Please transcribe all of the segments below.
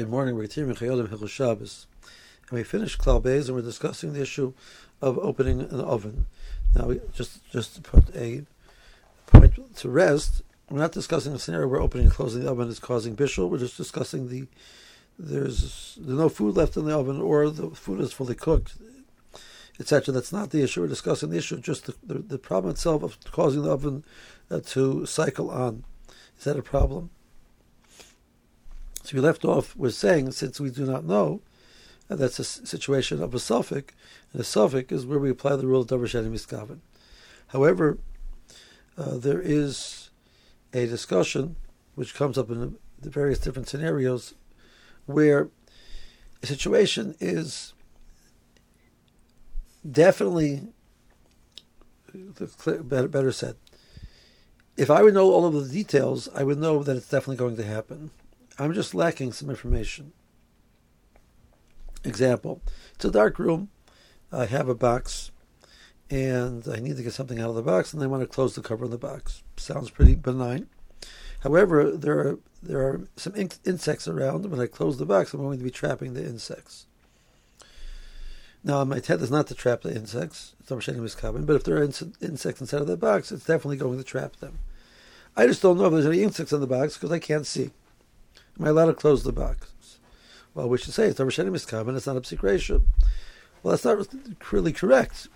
Good morning. We're continuing Chayei Adam Hilchos Shabbos, and we finished Klal Beis, and we're discussing the issue of opening an oven. Now, we just just to put a point to rest, we're not discussing a scenario where opening and closing the oven is causing bishul. We're just discussing the there's there's no food left in the oven, or the food is fully cooked, etc. That's not the issue. We're discussing the issue, just the, the, the problem itself of causing the oven uh, to cycle on. Is that a problem? So we left off with saying, since we do not know, uh, that's a situation of a safek, and a safek is where we apply the rule of davar she'eino miskaven. However, uh, there is a discussion which comes up in the various different scenarios where a situation is definitely better said. If I would know all of the details, I would know that it's definitely going to happen. I'm just lacking some information. Example: It's a dark room. I have a box, and I need to get something out of the box, and I want to close the cover of the box. Sounds pretty benign. However, there are there are some in- insects around. When I close the box, I'm going to be trapping the insects. Now, my intent is not to trap the insects. It's not common, but if there are in- insects inside of the box, it's definitely going to trap them. I just don't know if there's any insects in the box because I can't see. Am I allowed to close the box? Well, we should say it's Rabbi is common, it's not a psik Well, that's not really correct.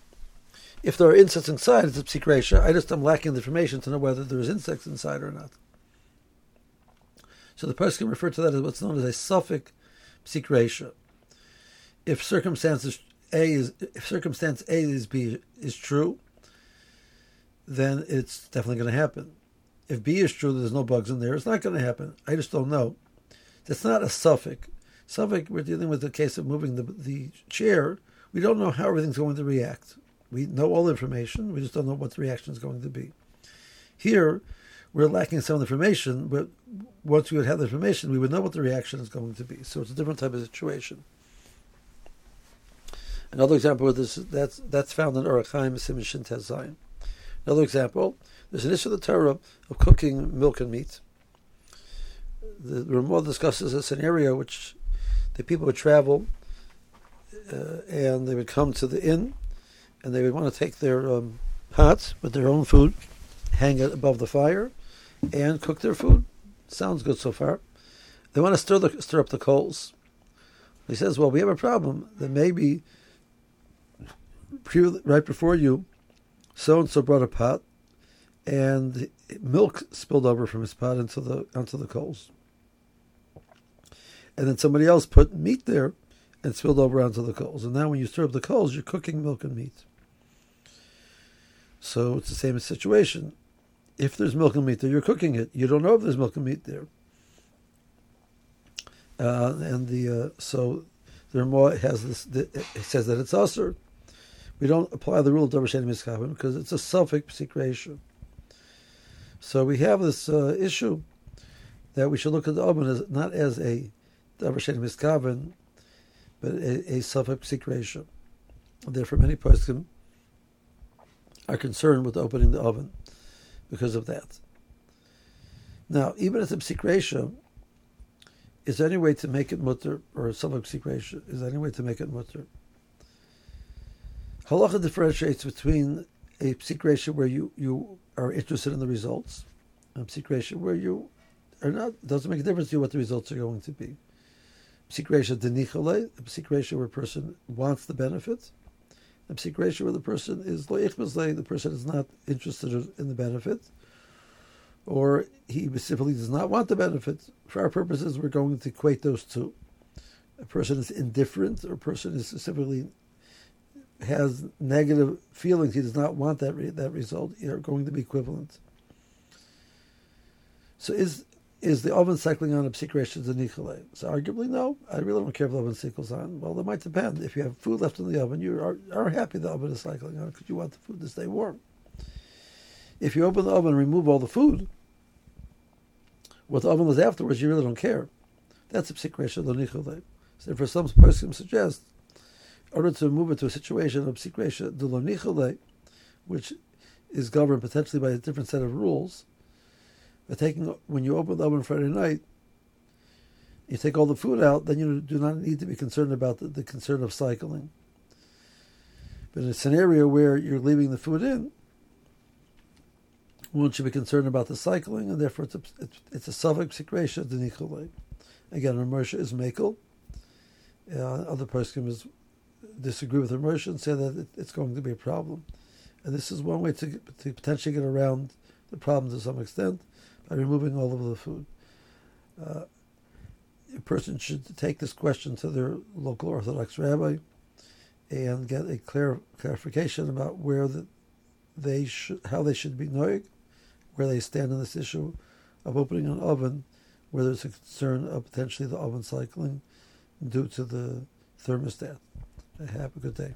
If there are insects inside, it's a psik I just am lacking the information to know whether there's insects inside or not. So the person can refer to that as what's known as a safek psik If circumstances A is if circumstance A is B is true, then it's definitely going to happen. If B is true, there's no bugs in there. It's not going to happen. I just don't know. That's not a safek. Safek, we're dealing with the case of moving the, the chair. We don't know how everything's going to react. We know all the information. We just don't know what the reaction is going to be. Here, we're lacking some information, but once we would have the information, we would know what the reaction is going to be. So it's a different type of situation. Another example of this that's that's found in Orach Chaim Simishin Tezayin. Another example, there's an issue of the Torah of cooking milk and meat. The Ramah discusses a scenario which the people would travel uh, and they would come to the inn and they would want to take their um, pots with their own food, hang it above the fire, and cook their food. Sounds good so far. They want to stir the, stir up the coals. He says, "Well, we have a problem that maybe right before you, so and so brought a pot, and milk spilled over from his pot into the onto the coals, and then somebody else put meat there, and spilled over onto the coals. And now, when you stir up the coals, you're cooking milk and meat. So it's the same situation if there's milk and meat there, you're cooking it. You don't know if there's milk and meat there. Uh, and the uh, so the Ramah has this. The, it says that it's assur. We don't apply the rule of davar she'eino miskaven because it's a safek psik So we have this uh, issue that we should look at the oven as not as a davar she'eino miskaven, but a, a safek psik Therefore, many persons are concerned with opening the oven because of that. Now, even as a psik is there any way to make it mutar, or a some psik is there any way to make it mutar? Halacha differentiates between a psik where you, you are interested in the results, and psik where you are not, doesn't make a difference to you what the results are going to be. Psik denichale, a psik where a person wants the benefit, a psik where the person is loichbezle, the person is not interested in the benefit, or he specifically does not want the benefit. For our purposes, we're going to equate those two. A person is indifferent, or a person is specifically has negative feelings. He does not want that re- that result. Are going to be equivalent. So is is the oven cycling on a psikration zanichale? So arguably, no. I really don't care if the oven cycles on. Well, it might depend. If you have food left in the oven, you are, are happy the oven is cycling on because you want the food to stay warm. If you open the oven and remove all the food, what the oven was afterwards, you really don't care. That's a psikresha lonichale. So for some person suggest, in order to move it to a situation of psikresha the lonichale, which is governed potentially by a different set of rules, by taking when you open the oven Friday night, you take all the food out, then you do not need to be concerned about the, the concern of cycling. But in a scenario where you're leaving the food in, one should be concerned about the cycling, and therefore it's a, it's, it's a safek denichole. Again, Ramersha is makel. Uh, other poskim disagree with Ramersha and say that it, it's going to be a problem. And this is one way to, to potentially get around the problem to some extent by removing all of the food. Uh, a person should take this question to their local Orthodox rabbi and get a clear clarification about where the, they should, how they should be knowing, where they stand on this issue of opening an oven, where there's a concern of potentially the oven cycling due to the thermostat. Have a good day.